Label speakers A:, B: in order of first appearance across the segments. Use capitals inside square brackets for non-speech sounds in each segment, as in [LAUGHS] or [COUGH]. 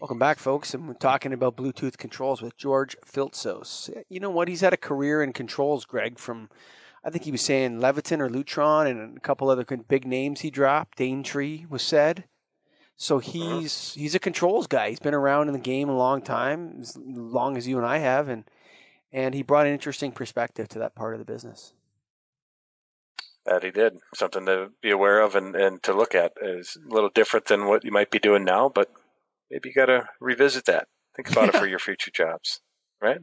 A: Welcome back, folks. And we're talking about Bluetooth controls with George Filtzos. You know what? He's had a career in controls, Greg, from I think he was saying Leviton or Lutron and a couple other big names he dropped. Daintree was said. So he's he's a controls guy. He's been around in the game a long time, as long as you and I have, and and he brought an interesting perspective to that part of the business.
B: That he did. Something to be aware of and, and to look at is a little different than what you might be doing now, but maybe you got to revisit that. Think about it for [LAUGHS] your future jobs, right?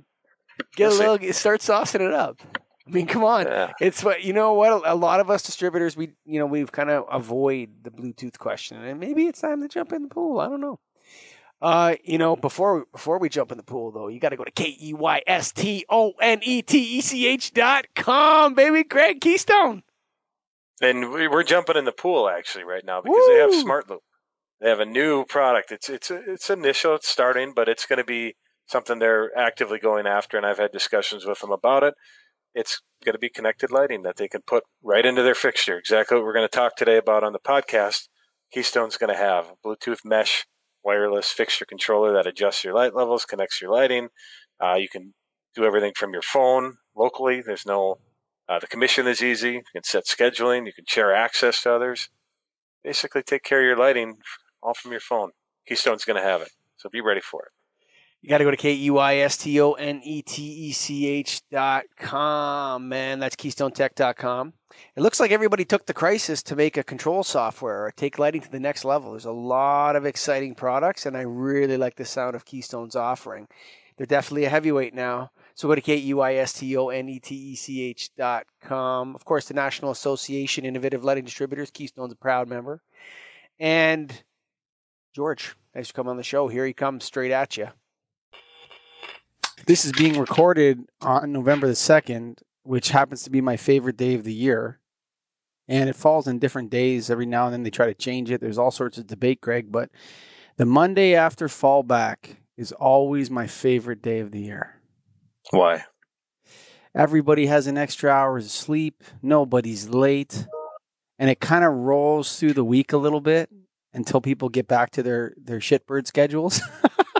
A: Get we'll a little, see. start saucing it up. I mean, come on. Yeah. It's what you know. What a lot of us distributors, we you know, we've kind of avoid the Bluetooth question, and maybe it's time to jump in the pool. I don't know. Uh, you know, before before we jump in the pool, though, you got to go to k e y s t o n e t e c h dot com, baby. Greg Keystone.
B: And we're jumping in the pool actually right now because Woo! they have Smart Loop. They have a new product. It's it's it's initial, it's starting, but it's going to be something they're actively going after, and I've had discussions with them about it. It's going to be connected lighting that they can put right into their fixture. Exactly what we're going to talk today about on the podcast. Keystone's going to have a Bluetooth mesh wireless fixture controller that adjusts your light levels, connects your lighting. Uh, you can do everything from your phone locally. There's no uh, the commission is easy. You can set scheduling. You can share access to others. Basically, take care of your lighting all from your phone. Keystone's going to have it. So be ready for it.
A: You got to go to K-E-Y-S-T-O-N-E-T-E-C-H dot com, man. That's KeystoneTech.com. It looks like everybody took the crisis to make a control software or take lighting to the next level. There's a lot of exciting products, and I really like the sound of Keystone's offering. They're definitely a heavyweight now. So go to K-E-Y-S-T-O-N-E-T-E-C-H dot com. Of course, the National Association Innovative Lighting Distributors, Keystone's a proud member. And George, thanks for coming on the show. Here he comes straight at you. This is being recorded on November the 2nd, which happens to be my favorite day of the year. And it falls in different days. Every now and then they try to change it. There's all sorts of debate, Greg, but the Monday after fallback is always my favorite day of the year.
B: Why?
A: Everybody has an extra hour of sleep. Nobody's late. And it kind of rolls through the week a little bit until people get back to their their shitbird schedules.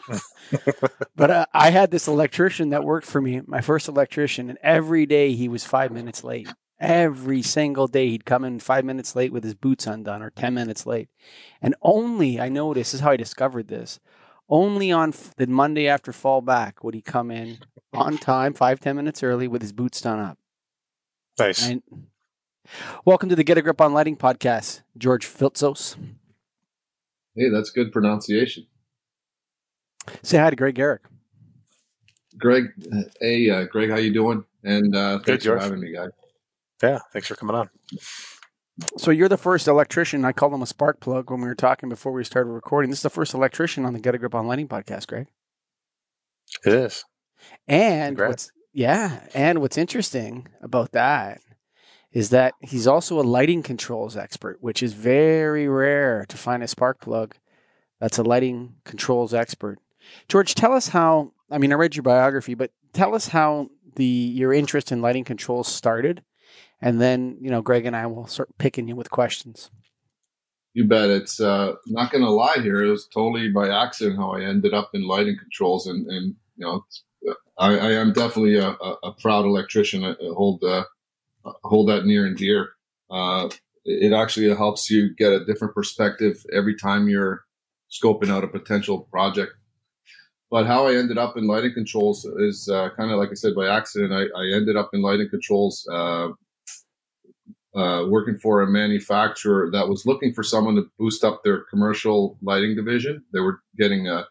A: [LAUGHS] but uh, I had this electrician that worked for me, my first electrician, and every day he was five minutes late. Every single day he'd come in five minutes late with his boots undone or 10 minutes late. And only, I know this is how I discovered this, only on the Monday after fall back would he come in on time, five ten minutes early with his boots done up.
B: Nice. And
A: welcome to the Get a Grip on Lighting podcast, George Filtzos.
C: Hey, that's good pronunciation.
A: Say hi to Greg Garrick.
C: Greg, hey, uh, Greg, how you doing? And uh, thanks for having me, guys.
B: Yeah, thanks for coming on.
A: So you're the first electrician. I called him a spark plug when we were talking before we started recording. This is the first electrician on the Get a Grip on Lighting podcast, Greg.
B: It is.
A: And what's yeah, and what's interesting about that is that he's also a lighting controls expert, which is very rare to find a spark plug that's a lighting controls expert. George, tell us how. I mean, I read your biography, but tell us how the your interest in lighting controls started, and then you know, Greg and I will start picking you with questions.
C: You bet. It's uh, not going to lie here. It was totally by accident how I ended up in lighting controls, and and you know, I, I am definitely a, a, a, proud electrician. I hold uh, hold that near and dear. Uh, it actually helps you get a different perspective every time you're scoping out a potential project. But how I ended up in lighting controls is uh, kind of like I said by accident. I, I ended up in lighting controls, uh, uh, working for a manufacturer that was looking for someone to boost up their commercial lighting division. They were getting a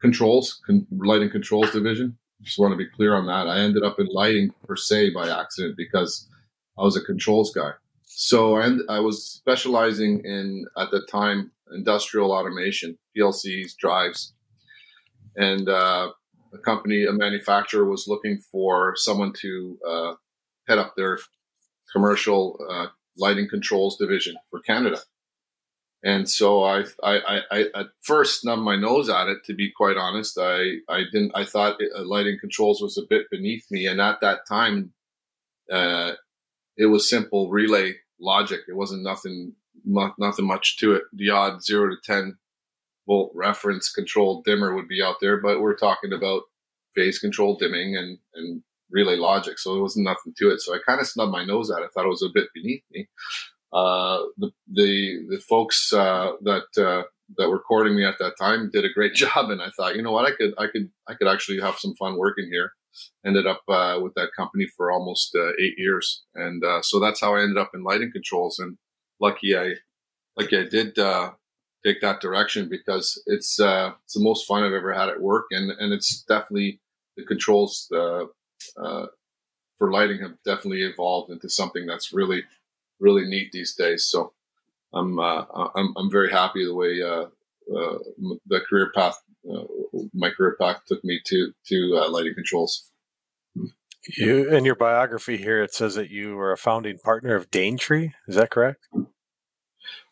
C: controls, con- lighting controls division. Just want to be clear on that. I ended up in lighting per se by accident because I was a controls guy. So I, I was specializing in, at the time, industrial automation, PLCs, drives. And uh, a company, a manufacturer was looking for someone to uh, head up their commercial uh, lighting controls division for Canada. And so I, I, I, at first snubbed my nose at it. To be quite honest, I, I didn't. I thought it, uh, lighting controls was a bit beneath me. And at that time, uh, it was simple relay logic. It wasn't nothing, nothing much to it. The odd zero to ten volt reference control dimmer would be out there, but we're talking about phase control dimming and, and relay logic. So there wasn't nothing to it. So I kind of snubbed my nose at it. I thought it was a bit beneath me. Uh, the, the, the folks, uh, that, uh, that were courting me at that time did a great [LAUGHS] job. And I thought, you know what, I could, I could, I could actually have some fun working here. Ended up, uh, with that company for almost, uh, eight years. And, uh, so that's how I ended up in lighting controls and lucky I, like I did, take that direction because it's uh, it's the most fun I've ever had at work, and and it's definitely the controls uh, uh, for lighting have definitely evolved into something that's really really neat these days. So I'm uh, I'm I'm very happy the way uh, uh, the career path my career path took me to to lighting controls.
B: You in your biography here, it says that you were a founding partner of Daintree. Is that correct?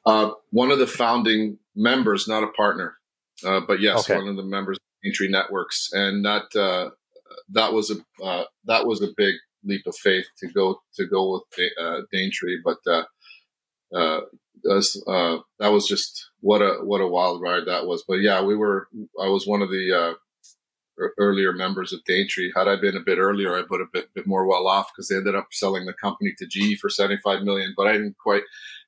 C: Uh, one of the founding members, not a partner, uh, but yes, okay. one of the members of Daintree Networks, and that uh, that was a uh, that was a big leap of faith to go to go with uh, Daintree, but uh, uh, uh, that was just what a what a wild ride that was. But yeah, we were. I was one of the uh, earlier members of Daintree. Had I been a bit earlier, I would have been a bit more well off because they ended up selling the company to GE for seventy five million. But I didn't quite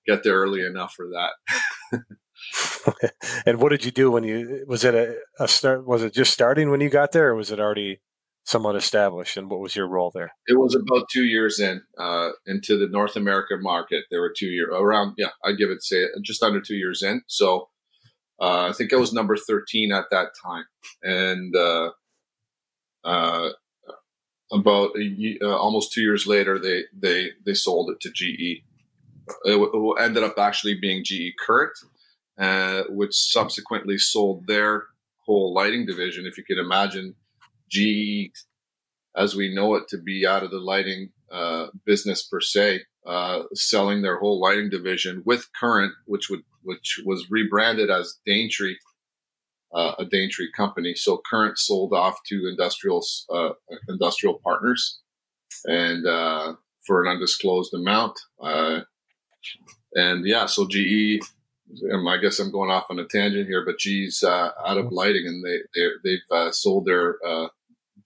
C: get there early enough for that. [LAUGHS]
B: and what did you do when you was it a, a, start? Was it just starting when you got there, or was it already somewhat established? And what was your role there?
C: It was about two years in uh, into the North American market. There were two year around. Yeah, I'd give it say just under two years in. So uh, I think I was number thirteen at that time, and uh, uh about a, uh, almost two years later, they they they sold it to GE it ended up actually being GE Current, uh, which subsequently sold their whole lighting division. If you can imagine GE, as we know it, to be out of the lighting uh, business per se, uh, selling their whole lighting division with Current, which would which was rebranded as Daintree, uh, a Daintree company. So Current sold off to industrial uh, industrial partners, and uh, for an undisclosed amount. Uh, and yeah, so GE, um, I guess I'm going off on a tangent here, but GE's uh, out of lighting, and they they have uh, sold their uh,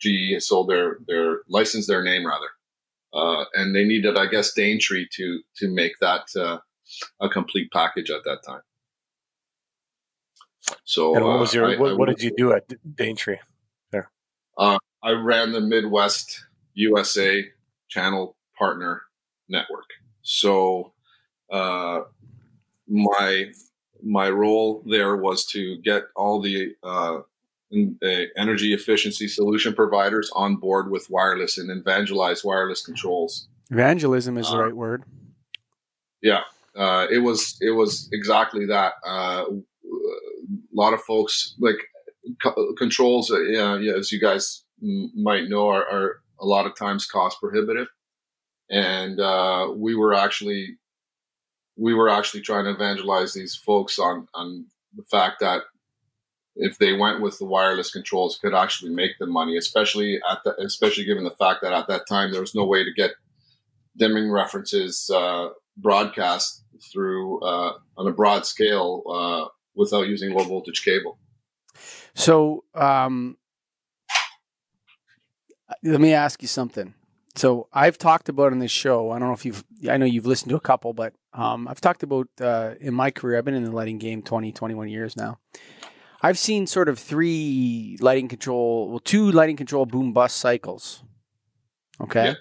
C: GE sold their their licensed their name rather, uh, and they needed, I guess, Daintree to to make that uh, a complete package at that time.
B: So, and what was your uh, what, I, what did you do at Daintree? There,
C: I ran the Midwest USA channel partner network. So uh, my my role there was to get all the uh, uh, energy efficiency solution providers on board with wireless and evangelize wireless controls.
A: Evangelism is the uh, right word.
C: Yeah, uh, it was it was exactly that. Uh, a lot of folks like co- controls, yeah, as you guys m- might know, are, are, a lot of times cost prohibitive, and we were actually we were actually trying to evangelize these folks on on the fact that if they went with the wireless controls, could actually make them money, especially at the, especially given the fact that at that time there was no way to get dimming references uh, broadcast through uh, on a broad scale uh, without using low voltage cable.
A: So um, let me ask you something. So I've talked about in this show. I don't know if you've. I know you've listened to a couple, but um, I've talked about uh, in my career. I've been in the lighting game 20, 21 years now. I've seen sort of three lighting control, well, two lighting control boom bust cycles. Okay. Yeah.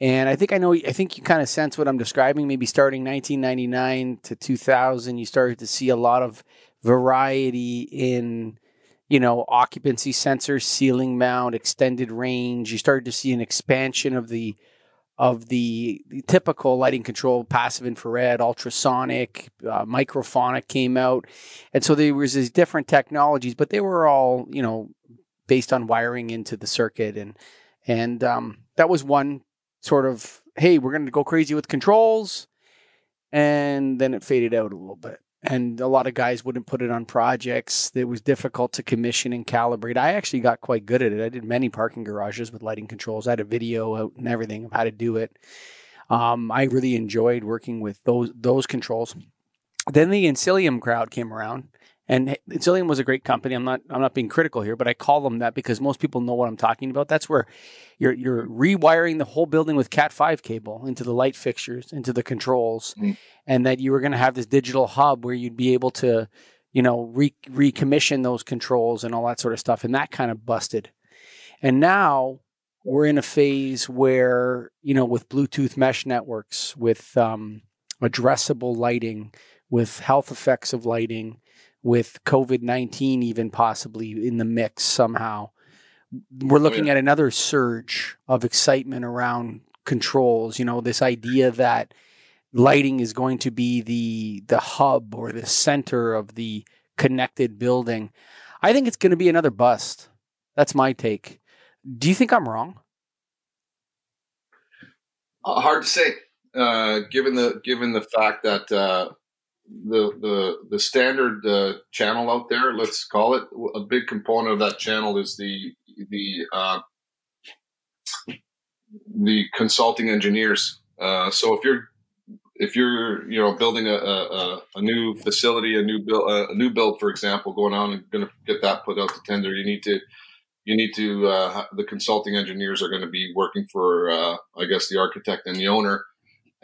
A: And I think I know. I think you kind of sense what I'm describing. Maybe starting 1999 to 2000, you started to see a lot of variety in you know, occupancy sensors, ceiling mount, extended range. You started to see an expansion of the of the, the typical lighting control, passive infrared, ultrasonic, uh, microphonic came out, and so there was these different technologies, but they were all you know based on wiring into the circuit, and and um, that was one sort of hey, we're going to go crazy with controls, and then it faded out a little bit and a lot of guys wouldn't put it on projects. It was difficult to commission and calibrate. I actually got quite good at it. I did many parking garages with lighting controls. I had a video out and everything of how to do it. Um, I really enjoyed working with those those controls. Then the Encelium crowd came around, And Zillion was a great company. I'm not I'm not being critical here, but I call them that because most people know what I'm talking about. That's where you're you're rewiring the whole building with Cat five cable into the light fixtures, into the controls, mm. and that you were going to have this digital hub where you'd be able to, you know, re- recommission those controls and all that sort of stuff. And that kind of busted. And now we're in a phase where you know with Bluetooth mesh networks, with um, addressable lighting, with health effects of lighting with COVID 19 even possibly in the mix somehow. We're oh, looking at another surge of excitement around controls. You know, this idea that lighting is going to be the the hub or the center of the connected building. I think it's going to be another bust. That's my take. Do you think I'm wrong?
C: Uh, hard to say, uh, given the given the fact that uh, the the the standard uh, channel out there. Let's call it a big component of that channel is the the uh, the consulting engineers. Uh, so if you're if you're you know building a, a, a new facility, a new build, a new build, for example, going on and going to get that put out to tender, you need to you need to uh, the consulting engineers are going to be working for uh, I guess the architect and the owner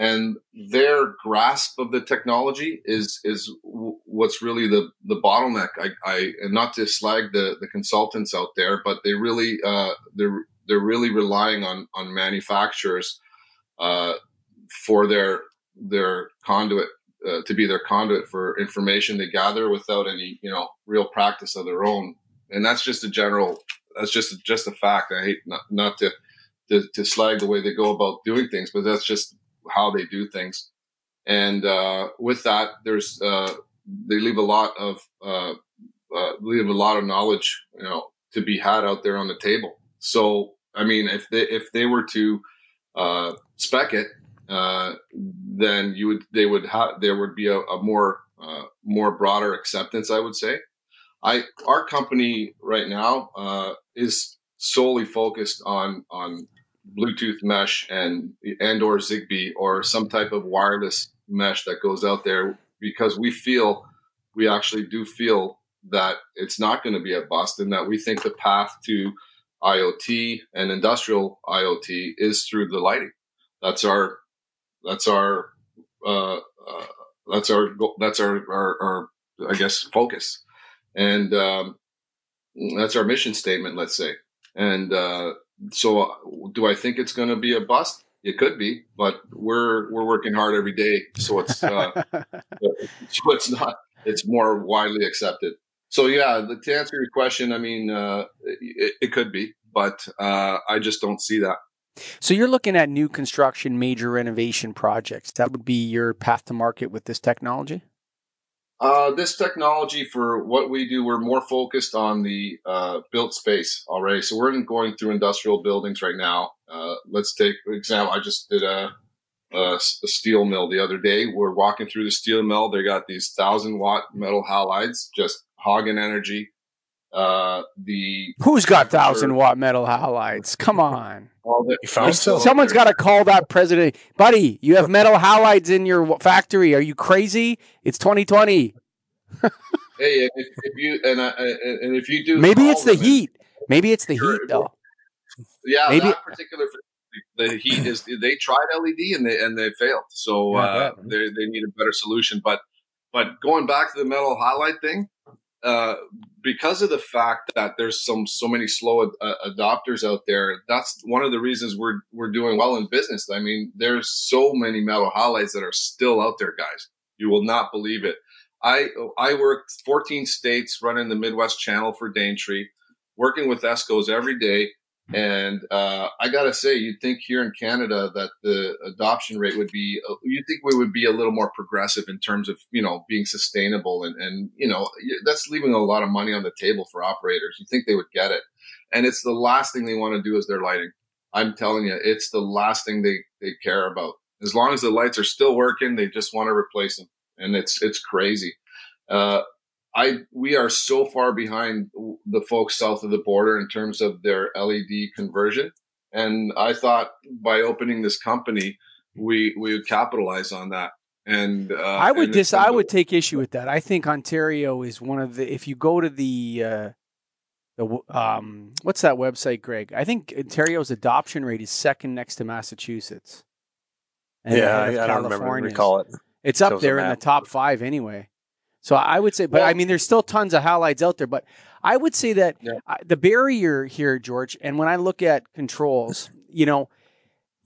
C: and their grasp of the technology is is what's really the the bottleneck. I, I not to slag the the consultants out there, but they really uh, they're they're really relying on on manufacturers uh, for their their conduit uh, to be their conduit for information they gather without any you know real practice of their own. And that's just a general. That's just just a fact. I hate not not to to, to slag the way they go about doing things, but that's just how they do things. And uh, with that, there's uh, they leave a lot of uh, uh, leave a lot of knowledge, you know, to be had out there on the table. So, I mean, if they if they were to uh, spec it, uh, then you would they would have there would be a, a more more broader acceptance. I would say. I our company right now is solely focused on on Bluetooth mesh and and or Zigbee or some type of wireless mesh that goes out there because we feel we actually do feel that it's not going to be a bust and that we think the path to IoT and industrial IoT is through the lighting. That's our that's our uh, uh, that's our that's our, our, our I guess focus, and um, that's our mission statement. Let's say, and uh, so do I think it's going to be a bust? It could be, but we're we're working hard every day, so it's uh, [LAUGHS] so it's not. It's more widely accepted. So yeah, to answer your question, I mean, uh, it, it, could be, but uh, I just don't see that.
A: So you're looking at new construction, major renovation projects. That would be your path to market with this technology.
C: Uh, this technology for what we do, we're more focused on the uh, built space already. So we're going through industrial buildings right now. Uh, let's take an example. I just did a, a, a, steel mill the other day. We're walking through the steel mill. They got these thousand watt metal halides, just hogging energy. Uh, the
A: who's got thousand watt metal halides? Come [LAUGHS] on. Someone's got to call that president, buddy. You have metal halides in your factory. Are you crazy? It's 2020. [LAUGHS]
C: hey, if, if, you and, uh, and if you do,
A: maybe it's the heat. Maybe it's the heat, though.
C: Yeah, maybe that particular the heat is. They tried LED and they and they failed. So yeah, uh, they they need a better solution. But but going back to the metal halide thing, uh, because of the fact that there's some so many slow ad- uh, adopters out there, that's one of the reasons we're we're doing well in business. I mean, there's so many metal halides that are still out there, guys. You will not believe it. I I worked 14 states running the Midwest channel for Daintree, working with ESCOs every day. And uh, I gotta say, you'd think here in Canada that the adoption rate would be, uh, you'd think we would be a little more progressive in terms of, you know, being sustainable and, and, you know, that's leaving a lot of money on the table for operators. You think they would get it. And it's the last thing they want to do is their lighting. I'm telling you, it's the last thing they, they care about. As long as the lights are still working, they just want to replace them. And it's, it's crazy. Uh, I we are so far behind the folks south of the border in terms of their LED conversion, and I thought by opening this company, we we would capitalize on that. And uh,
A: I would
C: and
A: dis- I would take issue with that. I think Ontario is one of the. If you go to the uh, the um, what's that website, Greg? I think Ontario's adoption rate is second next to Massachusetts. And
B: yeah, I, I don't remember recall it.
A: It's up
B: Shows
A: there in the top five anyway. So I would say, but I mean, there's still tons of halides out there. But I would say that
C: Yeah.
A: uh, the barrier here, George, and when I look at controls, you know,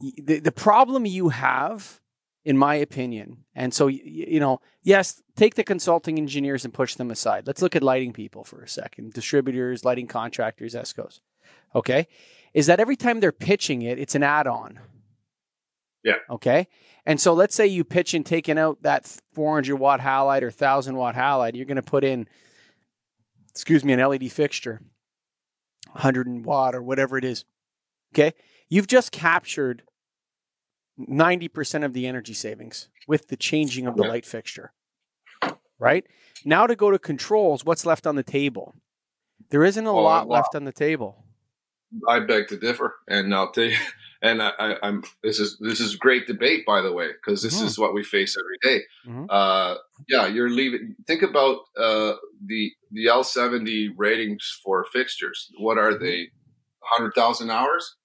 A: the the problem you have, in my opinion, and so y- y- you know, yes, take the consulting engineers and push them aside. Let's look at lighting people for a second, distributors, lighting contractors, ESCOs. Okay, is that every time they're pitching it, it's an add-on.
C: Yeah.
A: Okay. And so let's say you pitch and taking out that 400 watt halide or 1000 watt halide, you're going to put in, excuse me, an LED fixture, 100 watt or whatever it is. Okay. You've just captured 90% of the energy savings with the changing of the light fixture. Right. Now to go to controls, what's left on the table? There isn't a
C: Oh,
A: lot
C: wow.
A: left on the table.
C: I beg to differ, and I'll tell you. And I, I'm this is this is great debate, by the way, because this
A: Mhm.
C: is what we face every day.
A: Mhm.
C: Uh, yeah, you're leaving. Think about uh, the the L70 ratings for fixtures. What are they? Hundred thousand hours.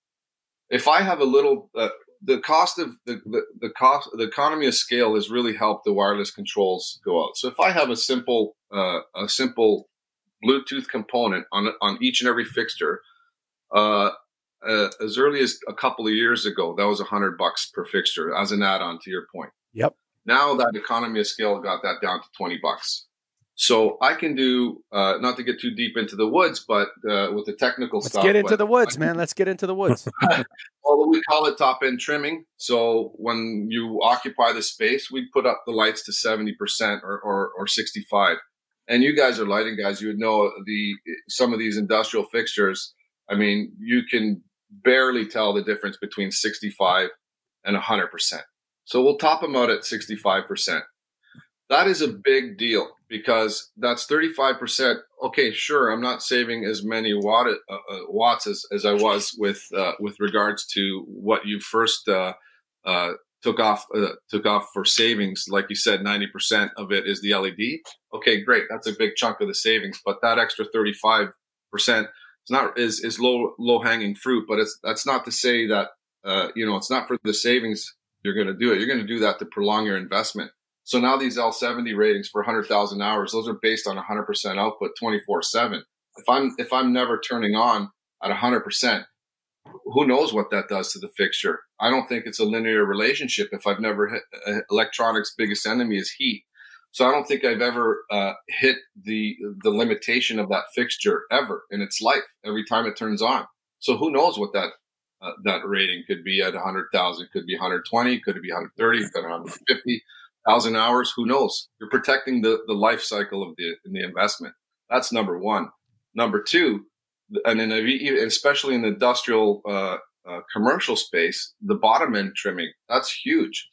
C: If I have a little, uh, the cost of the, the the cost the economy of scale has really helped the wireless controls go out. So if I have a simple uh, a simple Bluetooth component on on each and every fixture. Uh, uh, as early as a couple of years ago, that was a hundred bucks per fixture as an add-on to your point.
A: Yep.
C: Now that economy of scale got that down to twenty bucks. So I can do uh, not to get too deep into the woods, but uh, with the technical
A: Let's
C: stuff.
A: get into the woods, man. Let's get into the [LAUGHS] woods.
C: Although we call it top end trimming. So when you occupy the space, we put up the lights to 70% or, or, or 65. And you guys are lighting guys. You would know the, some of these industrial fixtures. I mean, you can barely tell the difference between 65 and 100%. So we'll top them out at 65%. That is a big deal because that's 35%. Okay, sure, I'm not saving as many watt, uh, uh, watts as, as I was with uh, with regards to what you first uh, uh, took off uh, took off for savings. Like you said, 90% of it is the LED. Okay, great, that's a big chunk of the savings. But that extra 35% is not is is low low hanging fruit. But it's that's not to say that uh, you know it's not for the savings you're going to do it. You're going to do that to prolong your investment. So now these L70 ratings for 100,000 hours, those are based on 100% output 24 seven. If I'm, if I'm never turning on at 100%, who knows what that does to the fixture? I don't think it's a linear relationship. If I've never hit uh, electronics' biggest enemy is heat. So I don't think I've ever uh, hit the the limitation of that fixture ever in its life. Every time it turns on, so who knows what that uh, that rating could be at 100,000, could be 120, could it be 130, could it be 150 thousand hours. Who knows? You're protecting the, the life cycle of the, the investment. That's number one. Number two, and in a, especially in the industrial, uh, uh, commercial space, the bottom end trimming, that's huge.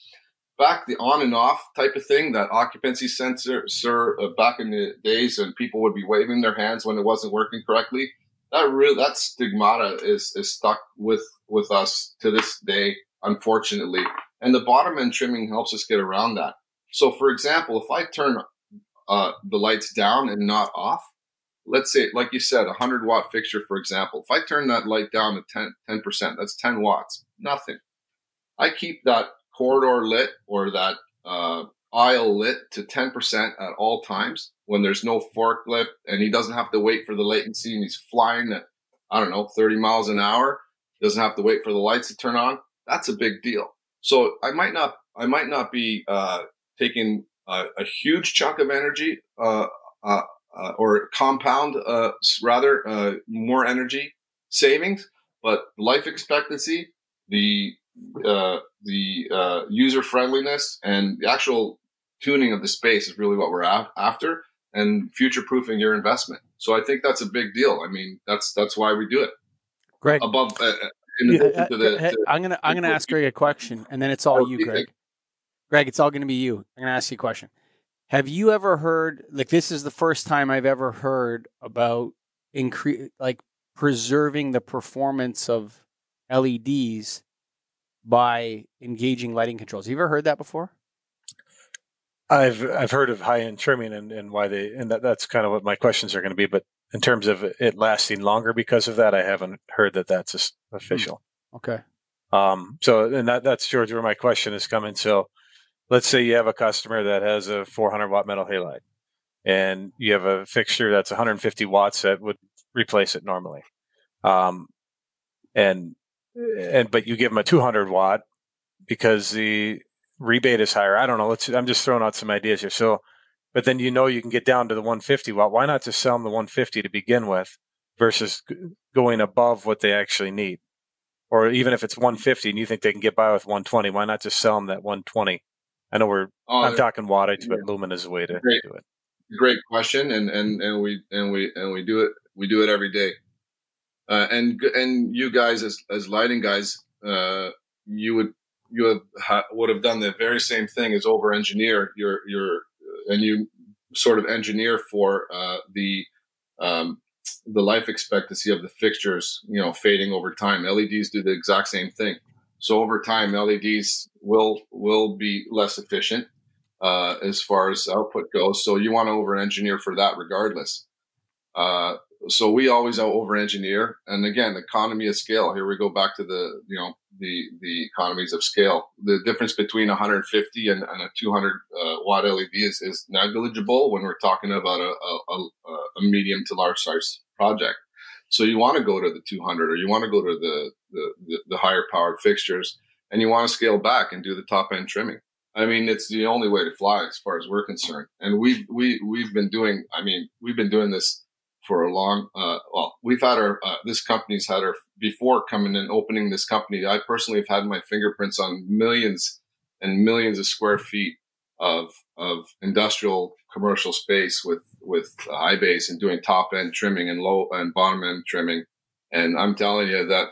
C: Back the on and off type of thing, that occupancy sensor, sir, uh, back in the days and people would be waving their hands when it wasn't working correctly. That real, that stigmata is, is stuck with, with us to this day, unfortunately. And the bottom end trimming helps us get around that. So, for example, if I turn uh, the lights down and not off, let's say, like you said, a 100 watt fixture, for example, if I turn that light down to 10, 10%, that's 10 watts, nothing. I keep that corridor lit or that uh, aisle lit to 10% at all times when there's no forklift and he doesn't have to wait for the latency and he's flying at, I don't know, 30 miles an hour, doesn't have to wait for the lights to turn on. That's a big deal. So I might not, I might not be uh, taking a, a, huge chunk of energy, uh, uh, or compound, uh, rather, uh, more energy savings, but life expectancy, the uh, the user friendliness, and the actual tuning of the space is really what we're after, and future proofing your investment. So I think that's a big deal. I mean, that's that's why we do it.
A: Greg,
C: above
A: uh, the, to, I'm gonna I'm gonna ask Greg a question, and then it's all you, Greg. Greg, it's all gonna be you. I'm gonna ask you a question. Have you ever heard like this is the first time I've ever heard about increase like preserving the performance of LEDs by engaging lighting controls. Have you ever heard that before?
B: I've I've heard of high end trimming and, and why they and that, that's kind of what my questions are going to be. But in terms of it lasting longer because of that, I haven't heard that that's official.
A: Okay.
B: Um. So and that that's George where my question is coming. So let's say you have a customer that has a 400 watt metal halide, and you have a fixture that's 150 watts that would replace it normally. Um. And and but you give them a 200 watt because the rebate is higher. I don't know. Let's. I'm just throwing out some ideas here. So, but then you know you can get down to the 150 watt. Why not just sell them the 150 to begin with, versus going above what they actually need? Or even if it's 150 and you think they can get by with 120, why not just sell them that 120? I know we're. Oh, I'm talking wattage, but lumen is a way to
C: great,
B: do it.
C: Great question, and and and we and we and we do it. We do it every day. Uh, and and you guys as as lighting guys, uh, you would you have ha, would have done the very same thing as over engineer your your and you sort of engineer for uh, the um, the life expectancy of the fixtures you know fading over time. Leds do the exact same thing. So over time leds will will be less efficient uh, as far as output goes. So you want to over engineer for that regardless. Uh, so we always over engineer. And again economy of scale. Here we go back to the you know the the economies of scale. The difference between 150 and, and a 200 uh, watt led is, is negligible when we're talking about a, a, a medium to large size project. So you want to go to the 200 or you want to go to the, the the, the higher powered fixtures and you want to scale back and do the top end trimming. I mean, it's the only way to fly as far as we're concerned. And we've, we, we've been doing, I mean, we've been doing this for a long, uh, well, we've had our, uh, this company's had our, before coming and opening this company, I personally have had my fingerprints on millions and millions of square feet of, of industrial commercial space with, with high bays and doing top end trimming and low and bottom end trimming. And I'm telling you that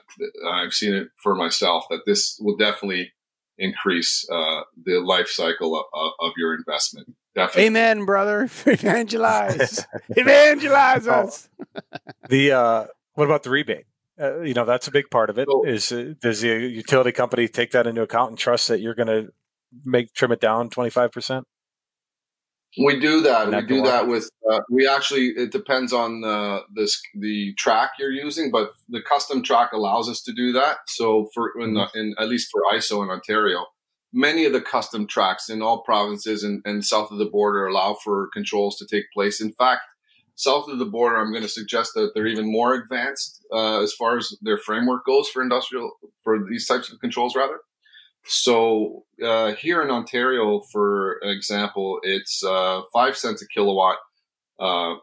C: I've seen it for myself that this will definitely increase uh, the life cycle of, of, your investment. Definitely.
A: Amen, brother. [LAUGHS] Evangelize, [LAUGHS] evangelize oh. us. [LAUGHS]
B: the uh, what about the rebate? Uh, you know, that's a big part of it. So, is uh, does the utility company take that into account and trust that you're going to make trim it down twenty five percent?
C: We do that. We do that with. Uh, we actually. It depends on the this the track you're using, but the custom track allows us to do that. So for in, the, mm-hmm. in at least for ISO in Ontario, many of the custom tracks in all provinces and, and south of the border allow for controls to take place. In fact, south of the border, I'm going to suggest that they're even more advanced uh, as far as their framework goes for industrial for these types of controls, rather. So uh, here in Ontario, for example, it's uh, five cents a kilowatt uh,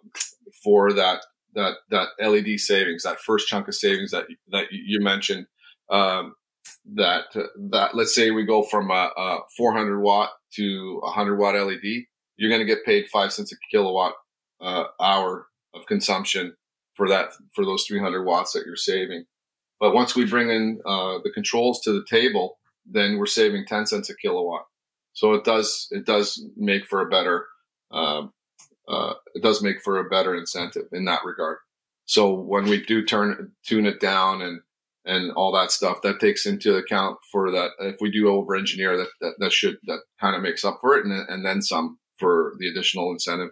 C: for that that that LED savings, that first chunk of savings that that you mentioned. Um, that that let's say we go from a, a 400 watt to a 100 watt LED, you're going to get paid five cents a kilowatt uh, hour of consumption for that for those 300 watts that you're saving. But once we bring in uh, the controls to the table, then we're saving 10 cents a kilowatt. So it does, it does make for a better, uh, uh, it does make for a better incentive in that regard. So when we do turn, tune it down and, and all that stuff, that takes into account for that. If we do over engineer that, that, that should, that kind of makes up for it and, and then some for the additional incentive.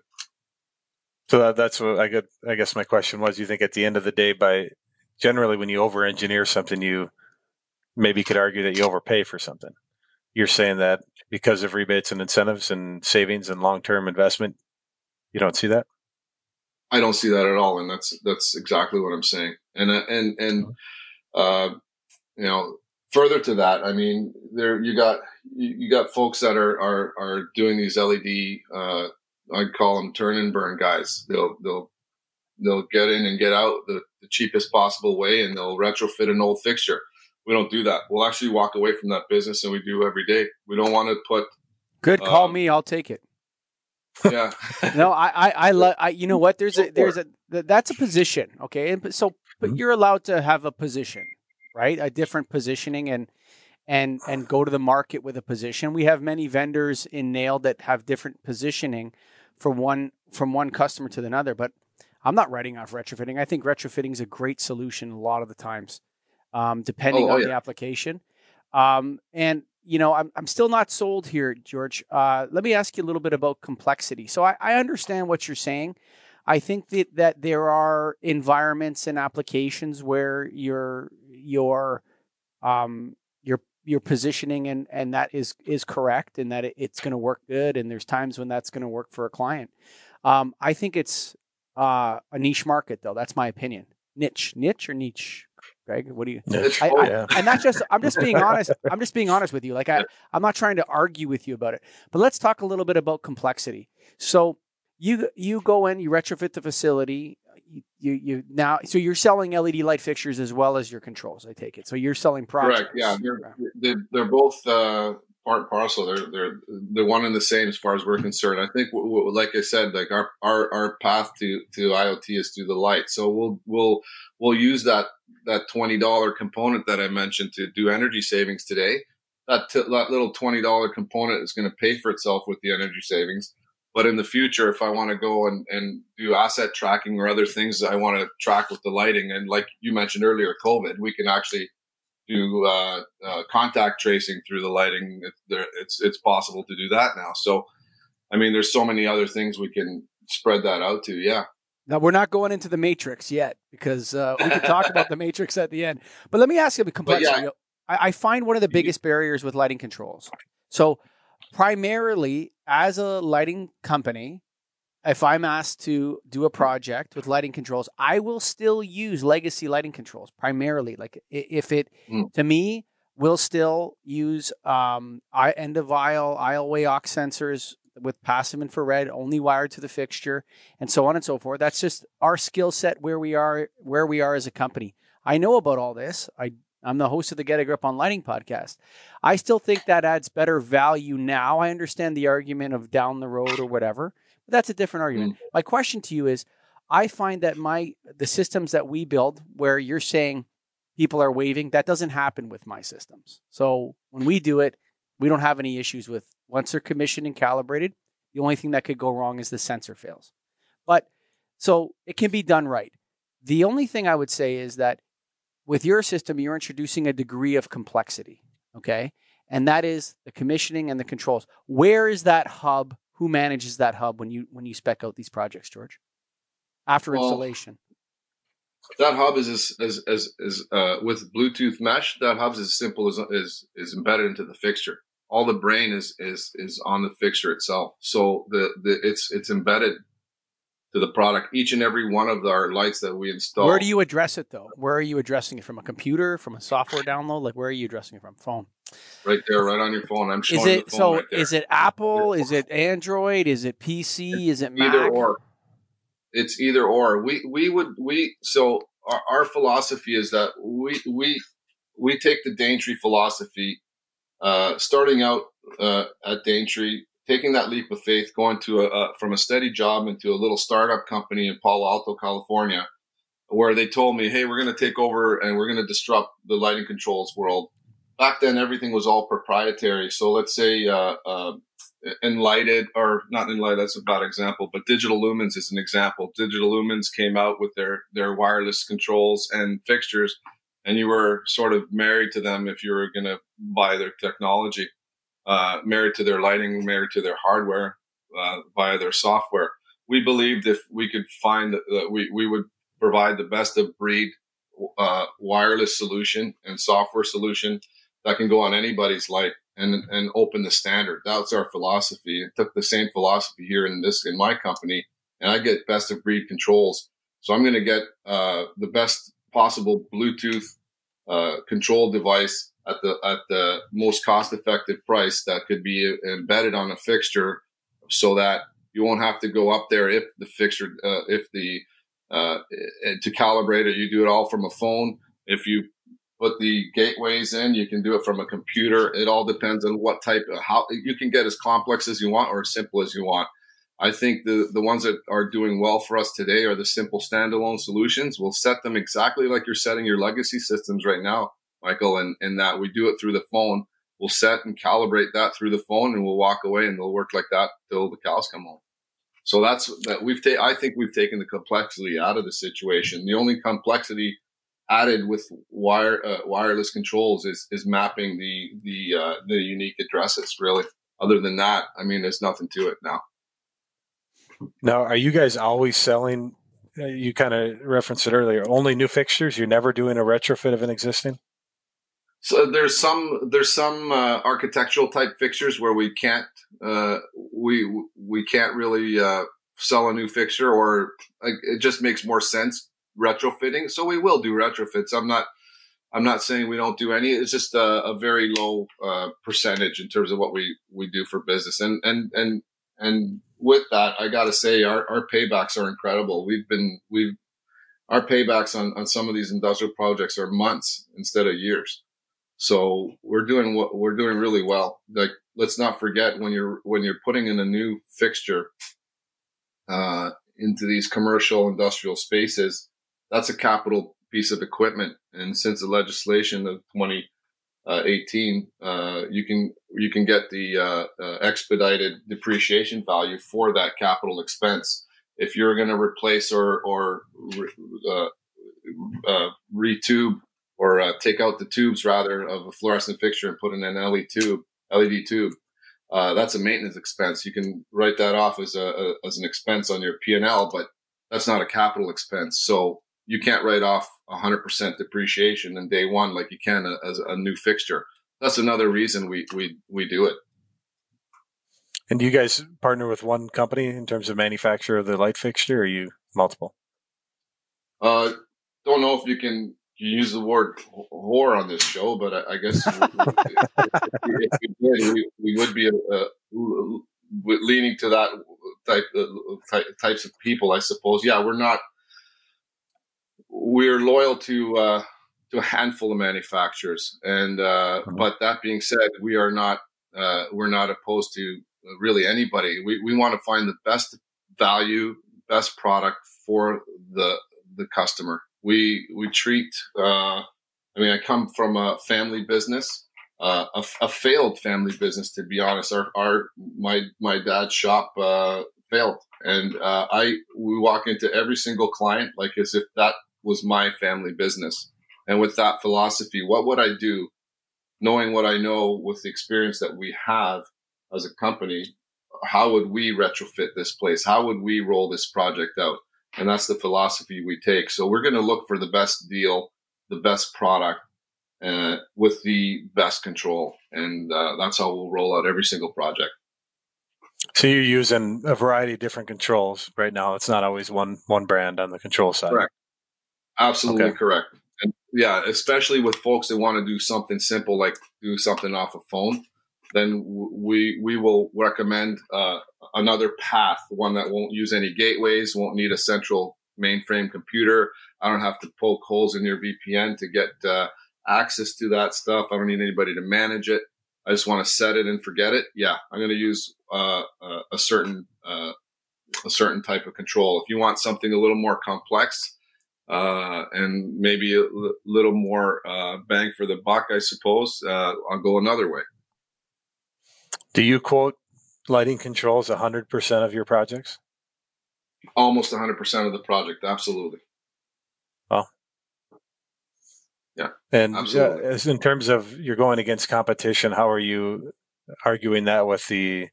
B: So that, that's what I get. I guess my question was: You think at the end of the day, by generally when you over engineer something, you maybe could argue that you overpay for something. You're saying that because of rebates and incentives and savings and long term investment, you don't see that.
C: I don't see that at all, and that's that's exactly what I'm saying. And uh, and and uh, you know, further to that, I mean, there you got you got folks that are are are doing these LED. Uh, I'd call them turn and burn guys. They'll they'll they'll get in and get out the, the cheapest possible way, and they'll retrofit an old fixture we don't do that. We'll actually walk away from that business and we do every day. We don't want to put.
A: Good. Call um, me. I'll take it. [LAUGHS]
C: Yeah.
A: no, I, I, I love, I, you know what? There's a, there's a, that's a position. Okay. And so, but mm-hmm. you're allowed to have a position, right? A different positioning and, and, and go to the market with a position. We have many vendors in NAILD that have different positioning from one, from one customer to another, but I'm not writing off retrofitting. I think retrofitting is a great solution a lot of the times um, depending oh, oh, on yeah. the application. Um, and you know, I'm I'm still not sold here, George. Uh, let me ask you a little bit about complexity. So I, I understand what you're saying. I think that that there are environments and applications where your your um your your positioning and and that is is correct and that it, it's going to work good and there's times when that's going to work for a client. Um, I think it's uh, a niche market though. That's my opinion. Niche, niche or niche. Greg, what do you?
B: Niche.
A: I,
B: Oh,
A: I-
B: yeah.
A: and that's just I'm just being honest. [LAUGHS] I'm just being honest with you. Like I, I'm not trying to argue with you about it. But let's talk a little bit about complexity. So you you go in, you retrofit the facility. You, you you now so you're selling LED light fixtures as well as your controls. I take it. So you're selling products.
C: Correct. Yeah, they're they're, they're both uh, part and parcel. They're they're they're one and the same as far as we're concerned. I think, w- w- like I said, like our our our path to to IoT is through the light. So we'll we'll we'll use that that twenty dollar component that I mentioned to do energy savings today. That t- that little twenty dollar component is going to pay for itself with the energy savings. But in the future, if I want to go and, and do asset tracking or other things that I want to track with the lighting, and like you mentioned earlier, COVID, we can actually do uh, uh, contact tracing through the lighting. It, there, it's it's possible to do that now. So, I mean, there's so many other things we can spread that out to. Yeah,
A: Now we're not going into the matrix yet because uh, we can talk about the [LAUGHS] matrix at the end. But let me ask you a complexity. I, I find one of the biggest barriers with lighting controls. So primarily, as a lighting company, if I'm asked to do a project with lighting controls, I will still use legacy lighting controls primarily. Like if it
C: Mm.
A: to me will still use um, I- end of aisle aisleway aux sensors with passive infrared only wired to the fixture and so on and so forth. That's just our skill set where we are where we are as a company. I know about all this. I I'm the host of the Get a Grip on Lighting podcast. I still think that adds better value now. I understand the argument of down the road or whatever, but that's a different argument. Mm. My question to you is I find that my the systems that we build where you're saying people are waving, that doesn't happen with my systems. So when we do it, we don't have any issues with once they're commissioned and calibrated. The only thing that could go wrong is the sensor fails. But so it can be done right. The only thing I would say is that with your system, you're introducing a degree of complexity. Okay. And that is the commissioning and the controls. Where is that hub? Who manages that hub when you when you spec out these projects, George? After
C: Well,
A: installation.
C: that hub is as as as, as uh, with Bluetooth mesh. That hub is as simple as is is embedded into the fixture. All the brain is is is on the fixture itself. So the the it's it's embedded to the product. Each and every one of our lights that we install.
A: Where do you address it though? Where are you addressing it from? A computer, from a software download? Like where are you addressing it from? Phone.
C: right there, right on your phone? I'm showing
A: Is
C: the
A: it
C: phone
A: so?
C: right there.
A: is it Apple? Is it Android? Is it PC? Is it Mac?
C: either or it's either or we we would we so our, our philosophy is that we we we take the daintree philosophy uh starting out uh at daintree taking that leap of faith going to a, a from a steady job into a little startup company in palo alto california where they told me hey we're going to take over and we're going to disrupt the lighting controls world. Back then everything was all proprietary. So let's say uh, uh Enlighted or not Enlighted, that's a bad example, but Digital Lumens is an example. Digital Lumens came out with their, their wireless controls and fixtures, and you were sort of married to them if you were going to buy their technology, uh, married to their lighting, married to their hardware uh, via their software. We believed if we could find that that we, we would provide the best of breed uh, wireless solution and software solution that can go on anybody's light and and open the standard. That's our philosophy. It took the same philosophy here in this in my company, and I get best of breed controls. So I'm going to get uh, the best possible Bluetooth control device at the at the most cost effective price that could be embedded on a fixture, so that you won't have to go up there if the fixture uh, if the uh, to calibrate it. You do it all from a phone. If you put the gateways in. You can do it from a computer. It all depends on what type of how you can get as complex as you want or as simple as you want. I think the the ones that are doing well for us today are the simple standalone solutions. We'll set them exactly like you're setting your legacy systems right now, Michael, and, and that we do it through the phone. We'll set and calibrate that through the phone and we'll walk away and they'll work like that till the cows come home. So that's that we've ta- I think we've taken the complexity out of the situation. The only complexity added with wire uh, wireless controls is is mapping the the uh, the unique addresses. Really, other than that, I mean, there's nothing to it now.
B: Now, are you guys always selling? Uh, you kind of referenced it earlier. Only new fixtures. You're never doing a retrofit of an existing.
C: So there's some there's some uh, architectural type fixtures where we can't uh, we we can't really uh, sell a new fixture, or it just makes more sense retrofitting. So we will do retrofits. I'm not I'm not saying we don't do any. It's just a, a very low uh, percentage in terms of what we we do for business. And and and and with that, I got to say our our paybacks are incredible. We've been we've our paybacks on on some of these industrial projects are months instead of years. So we're doing what we're doing really well. Like let's not forget when you're when you're putting in a new fixture uh, into these commercial industrial spaces, that's a capital piece of equipment. And since the legislation of 2018, uh, you can you can get the uh, uh expedited depreciation value for that capital expense. If you're going to replace or or uh, uh, retube or uh, take out the tubes rather of a fluorescent fixture and put in an LED tube, LED tube. Uh, that's a maintenance expense. You can write that off as a, a as an expense on your P and L, but that's not a capital expense. So you can't write off 100% depreciation in day one like you can a, as a new fixture. That's another reason we we we do it.
B: And do you guys partner with one company in terms of manufacture of the light fixture, or you multiple?
C: Uh, don't know if you can use the word whore on this show, but I, I guess if, if, we did, we, we would be uh, leaning to that type uh, types of people, I suppose. Yeah, we're not. We're loyal to uh, to a handful of manufacturers, and uh, mm-hmm. but that being said, we are not uh, we're not opposed to really anybody. We we want to find the best value, best product for the the customer we we treat. Uh, I mean, I come from a family business, uh, a, a, failed family business, to be honest. Our, our my my dad's shop uh, failed, and uh, I we walk into every single client like as if that was my family business. And with that philosophy, what would I do, knowing what I know with the experience that we have as a company? How would we retrofit this place? How would we roll this project out? And that's the philosophy we take. So we're going to look for the best deal, the best product, uh, with the best control. And uh, that's how we'll roll out every single project.
B: So you're using a variety of different controls right now. It's not always one one brand on the control side.
C: Correct. Absolutely okay. correct. And yeah, especially with folks that want to do something simple like do something off a phone then we we will recommend uh, another path, one that won't use any gateways, won't need a central mainframe computer. I don't have to poke holes in your VPN to get uh, access to that stuff. I don't need anybody to manage it. I just want to set it and forget it. Yeah, I'm going to use uh, a certain uh, a certain type of control. If you want something a little more complex, uh, and maybe a l- little more uh, bang for the buck, I suppose. Uh, I'll go another way.
B: Do you quote lighting controls 100% of your projects?
C: Almost 100% of the project, absolutely.
B: Well,
C: yeah.
B: And uh, in terms of you're going against competition, how are you arguing that with the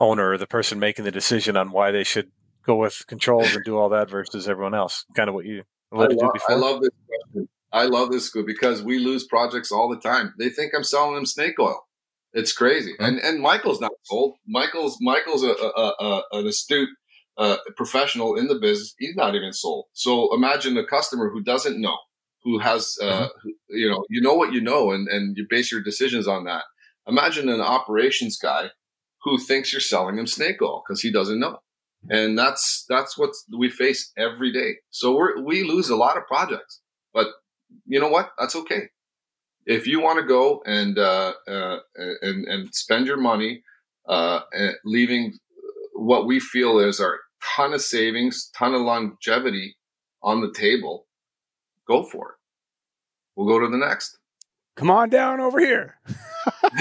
B: owner or the person making the decision on why they should go with controls and do all that versus everyone else? Kind of what you alluded to before.
C: I love this question. I love this school because we lose projects all the time. They think I'm selling them snake oil. It's crazy, and and Michael's not sold. Michael's Michael's a, a, a an astute uh, professional in the business. He's not even sold. So imagine a customer who doesn't know, who has, uh, mm-hmm. you know, you know what you know, and and you base your decisions on that. Imagine an operations guy who thinks you're selling him snake oil because he doesn't know, and that's that's what we face every day. So we we lose a lot of projects, but you know what? That's okay if you want to go and uh, uh, and and spend your money, uh, leaving what we feel is our ton of savings, ton of longevity on the table, go for it. We'll go to the next.
A: Come on down over here. [LAUGHS]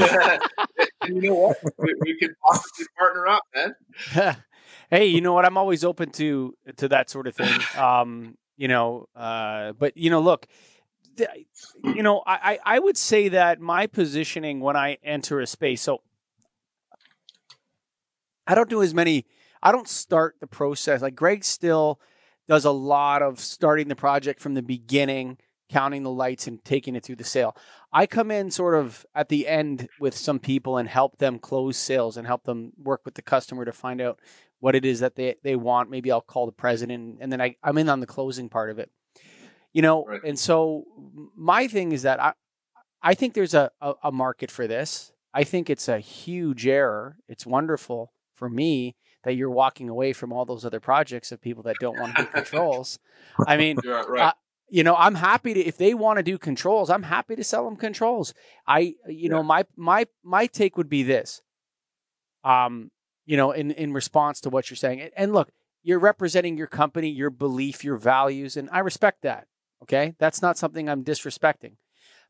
C: you know what? We, we could possibly partner up, man. [LAUGHS]
A: hey, you know what? I'm always open to to that sort of thing. Um, you know, uh, but you know, look, you know, I, I would say that my positioning when I enter a space, so I don't do as many, I don't start the process. Like Greg still does a lot of starting the project from the beginning, counting the lights and taking it through the sale. I come in sort of at the end with some people and help them close sales and help them work with the customer to find out what it is that they, they want. Maybe I'll call the president and then I, I'm in on the closing part of it. You know, right. and so my thing is that I I think there's a, a, a market for this. I think it's a huge error. It's wonderful for me that you're walking away from all those other projects of people that don't want to do controls. I mean, [LAUGHS] right. uh, you know, I'm happy to if they want to do controls, I'm happy to sell them controls. I, you yeah. know, my my my take would be this. Um, you know, in in response to what you're saying, and look, you're representing your company, your belief, your values, and I respect that. Okay, that's not something I'm disrespecting.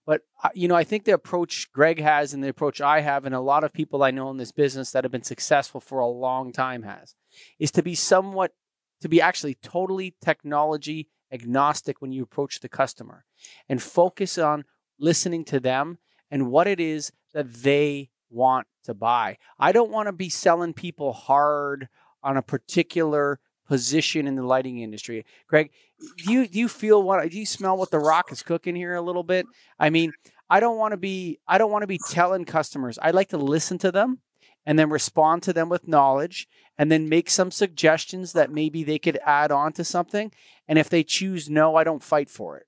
A: But uh, you know, I think the approach Greg has and the approach I have, and a lot of people I know in this business that have been successful for a long time has, is to be somewhat, to be actually totally technology agnostic when you approach the customer, and focus on listening to them and what it is that they want to buy. I don't want to be selling people hard on a particular position in the lighting industry. Greg, do you do you feel what do you smell what the rock is cooking here a little bit? I mean, I don't want to be I don't want to be telling customers. I like to listen to them and then respond to them with knowledge and then make some suggestions that maybe they could add on to something. And if they choose no, I don't fight for it.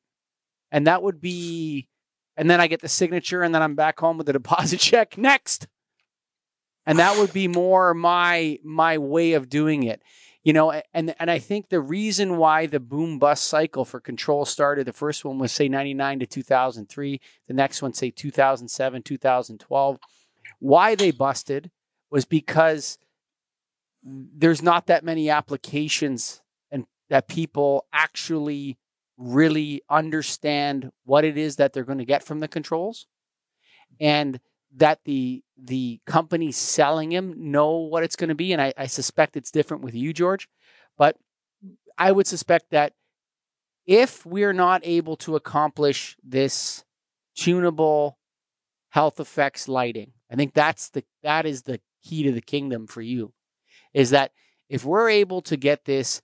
A: And that would be and then I get the signature and then I'm back home with a deposit [LAUGHS] check next. And that would be more my my way of doing it you know and and i think the reason why the boom bust cycle for control started the first one was say 99 to 2003 the next one say 2007 2012 why they busted was because there's not that many applications and that people actually really understand what it is that they're going to get from the controls and that the the companies selling him know what it's going to be, and I, I suspect it's different with you, George. But I would suspect that if we're not able to accomplish this tunable health effects lighting, I think that's the that is the key to the kingdom for you. Is that if we're able to get this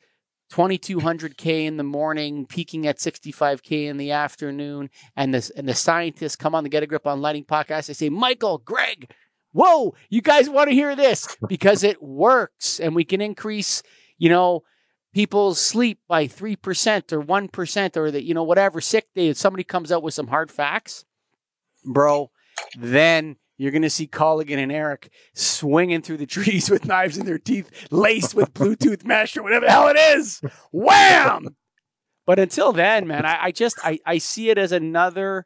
A: 2200k in the morning, peaking at 65k in the afternoon, and the and the scientists come on the Get a Grip on Lighting podcast. They say, Michael, Greg, whoa, you guys want to hear this because it works, and we can increase, you know, people's sleep by three percent or one percent or that you know whatever sick day. If somebody comes out with some hard facts, bro, then you're going to see Colligan and Eric swinging through the [LAUGHS] trees with knives in their teeth, laced with Bluetooth mesh or whatever the hell it is. Wham! But until then, man, I, I just I, I see it as another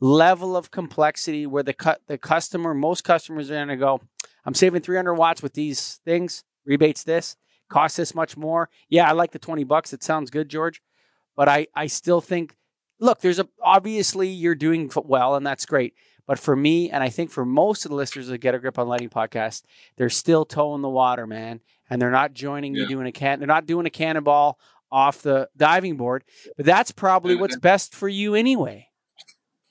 A: level of complexity where the cut the customer, most customers are going to go, I'm saving 300 watts with these things. Rebates this costs this much more. Yeah, I like the 20 bucks. It sounds good, George. But I I still think, look, there's a obviously you're doing well, and that's great. But for me, and I think for most of the listeners of Get a Grip on Lighting podcast, they're still toeing the water, man. And they're not joining yeah. you doing a can they're not doing a cannonball off the diving board. But that's probably what's mm-hmm. best for you anyway.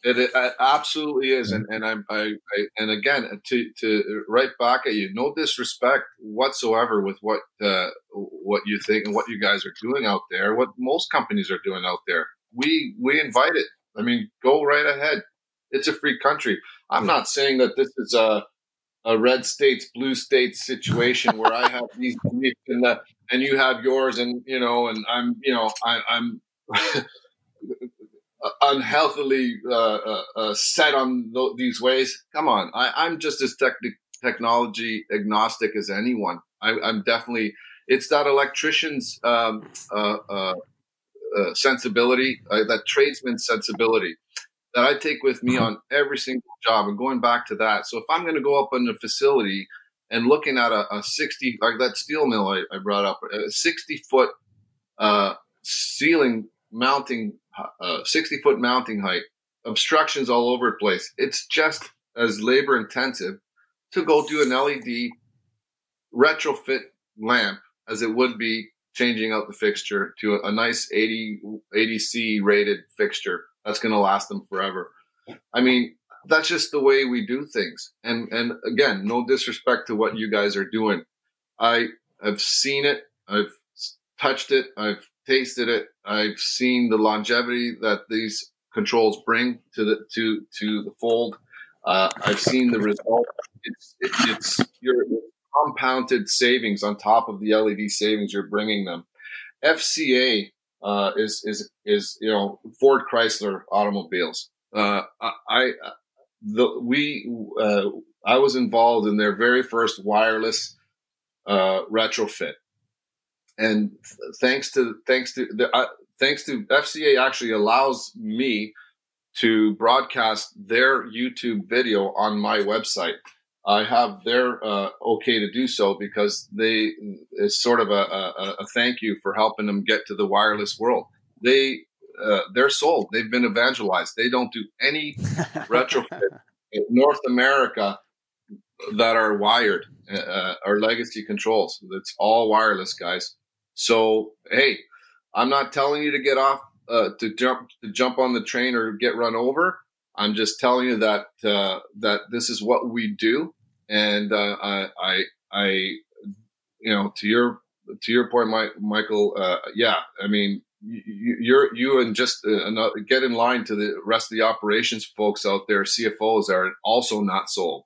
C: It, it, absolutely is, and and I'm I, I, and again uh, to to uh, right back at you, no disrespect whatsoever with what uh, what you think and what you guys are doing out there, what most companies are doing out there. We we invite it. I mean, go right ahead. It's a free country. I'm not saying that this is a a red states blue states situation where I have these beliefs and that and you have yours and you know and I'm you know I, am [LAUGHS] unhealthily uh, uh, uh, set on th- these ways. Come on, I, am just as tech- technology agnostic as anyone. I, am definitely it's that electrician's um, uh, uh, uh, sensibility, that tradesman sensibility that I take with me on every single job. And going back to that, so if I'm going to go up in a facility and looking at a, a 60, like that steel mill I, I brought up, a 60 foot uh, ceiling mounting, uh, 60 foot mounting height, obstructions all over the place. It's just as labor intensive to go do an LED retrofit lamp as it would be changing out the fixture to a, a nice 80 80C rated fixture that's going to last them forever. I mean, that's just the way we do things. And and again, no disrespect to what you guys are doing. I have seen it. I've touched it. I've tasted it. I've seen the longevity that these controls bring to the to to the fold. Uh, I've seen the result. It's it, it's your compounded savings on top of the LED savings you're bringing them. FCA uh, is is is you know Ford Chrysler automobiles. Uh, I the we uh, I was involved in their very first wireless uh, retrofit, and thanks to thanks to the uh, thanks to FCA actually allows me to broadcast their YouTube video on my website. I have their uh, okay to do so because they it's sort of a, a, a, thank you for helping them get to the wireless world. They uh, they're sold. They've been evangelized. They don't do any [LAUGHS] retrofit in North America that are wired uh, or legacy controls. It's all wireless, guys. So hey, I'm not telling you to get off uh, to jump to jump on the train or get run over. I'm just telling you that uh, that this is what we do, and uh, I, I, I, you know, to your to your point, Mike, Michael, uh, yeah, I mean, you, you're you and just uh, get in line to the rest of the operations folks out there, CFOs are also not sold.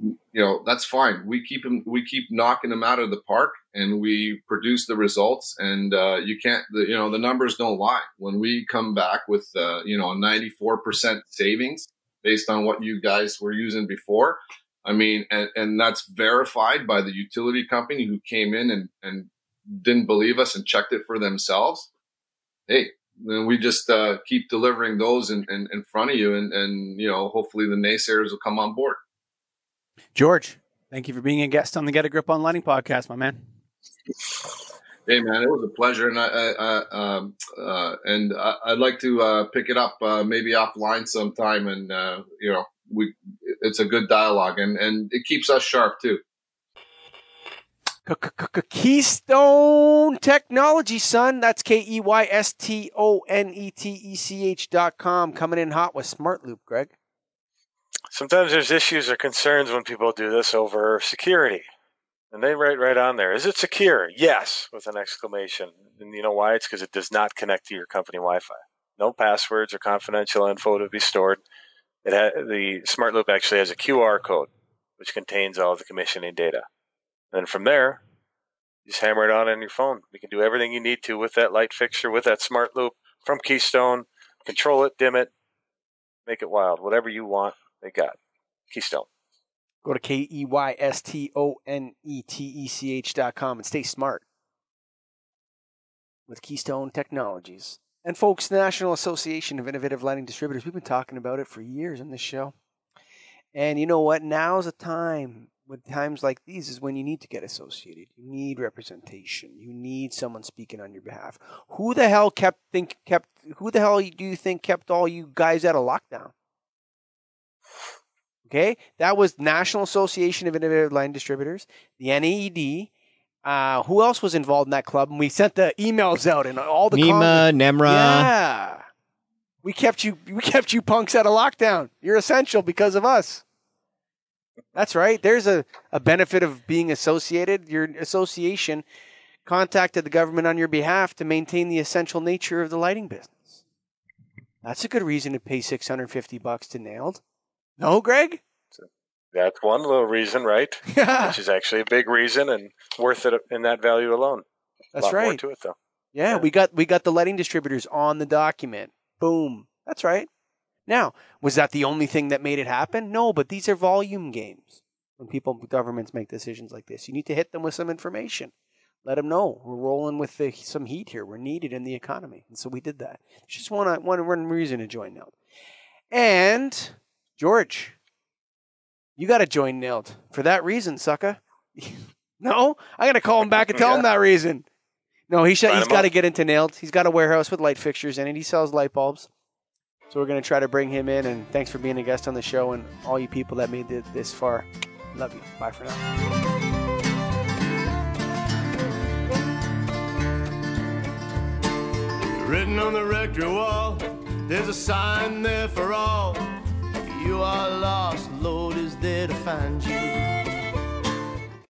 C: You know that's fine. We keep them we keep knocking them out of the park and we produce the results and uh, you can't the, you know the numbers don't lie. When we come back with uh, you know 94% savings based on what you guys were using before i mean and, and that's verified by the utility company who came in and, and didn't believe us and checked it for themselves. Hey then we just uh, keep delivering those in, in, in front of you and, and you know hopefully the naysayers will come on board.
A: George, thank you for being a guest on the Get a Grip on Lighting podcast, my man.
C: Hey man, it was a pleasure, and I, I, I um, uh, and I, would like to uh, pick it up uh, maybe offline sometime, and uh, you know, we it's a good dialogue, and and it keeps us sharp too.
A: Keystone Technology, son. That's K E Y S T O N E T E C H dot com. Coming in hot with Smart Loop, Greg.
B: Sometimes there's issues or concerns when people do this over security. And they write right on there, is it secure? Yes, with an exclamation. And you know why? It's because it does not connect to your company Wi Fi. No passwords or confidential info to be stored. It ha- the Smart Loop actually has a QR code, which contains all the commissioning data. And then from there, you just hammer it on on your phone. You can do everything you need to with that light fixture, with that Smart Loop from Keystone. Control it, dim it, make it wild, whatever you want they got Keystone.
A: Go to K E Y S T O N E T E C H dot com and stay smart with Keystone Technologies. And folks, the National Association of Innovative Lighting Distributors, we've been talking about it for years on this show. And you know what? Now's the time with times like these is when you need to get associated. You need representation. You need someone speaking on your behalf. Who the hell kept think kept who the hell do you think kept all you guys out of lockdown? Okay, that was National Association of Innovative Line Distributors, the NAED. Uh, who else was involved in that club? And we sent the emails out and all the
D: NEMA, NEMRA.
A: Yeah, we kept you. We kept you punks out of lockdown. You're essential because of us. That's right. There's a, a benefit of being associated. Your association contacted the government on your behalf to maintain the essential nature of the lighting business. That's a good reason to pay 650 bucks to NAILD. No, Greg?
B: That's one little reason, right? [LAUGHS]
A: Yeah.
B: Which is actually a big reason and worth it in that value alone.
A: That's right.
B: to it though.
A: Yeah, yeah, we got we got the letting distributors on the document. Boom. That's right. Now, was that the only thing that made it happen? No, but these are volume games. When people governments make decisions like this, you need to hit them with some information. Let them know we're rolling with the, some heat here. We're needed in the economy, and so we did that. Just one one one reason to join now. And George, you got to join NAILD for that reason, sucker. [LAUGHS] no, I got to call him back and tell [LAUGHS] yeah. him that reason. No, he sh- he's got to get into NAILD. He's got a warehouse with light fixtures in it. He sells light bulbs. So we're going to try to bring him in. And thanks for being a guest on the show and all you people that made it this far. Love you. Bye for now. Written on the rectory wall
D: There's a sign there for all. You are lost, Lord is there to find you.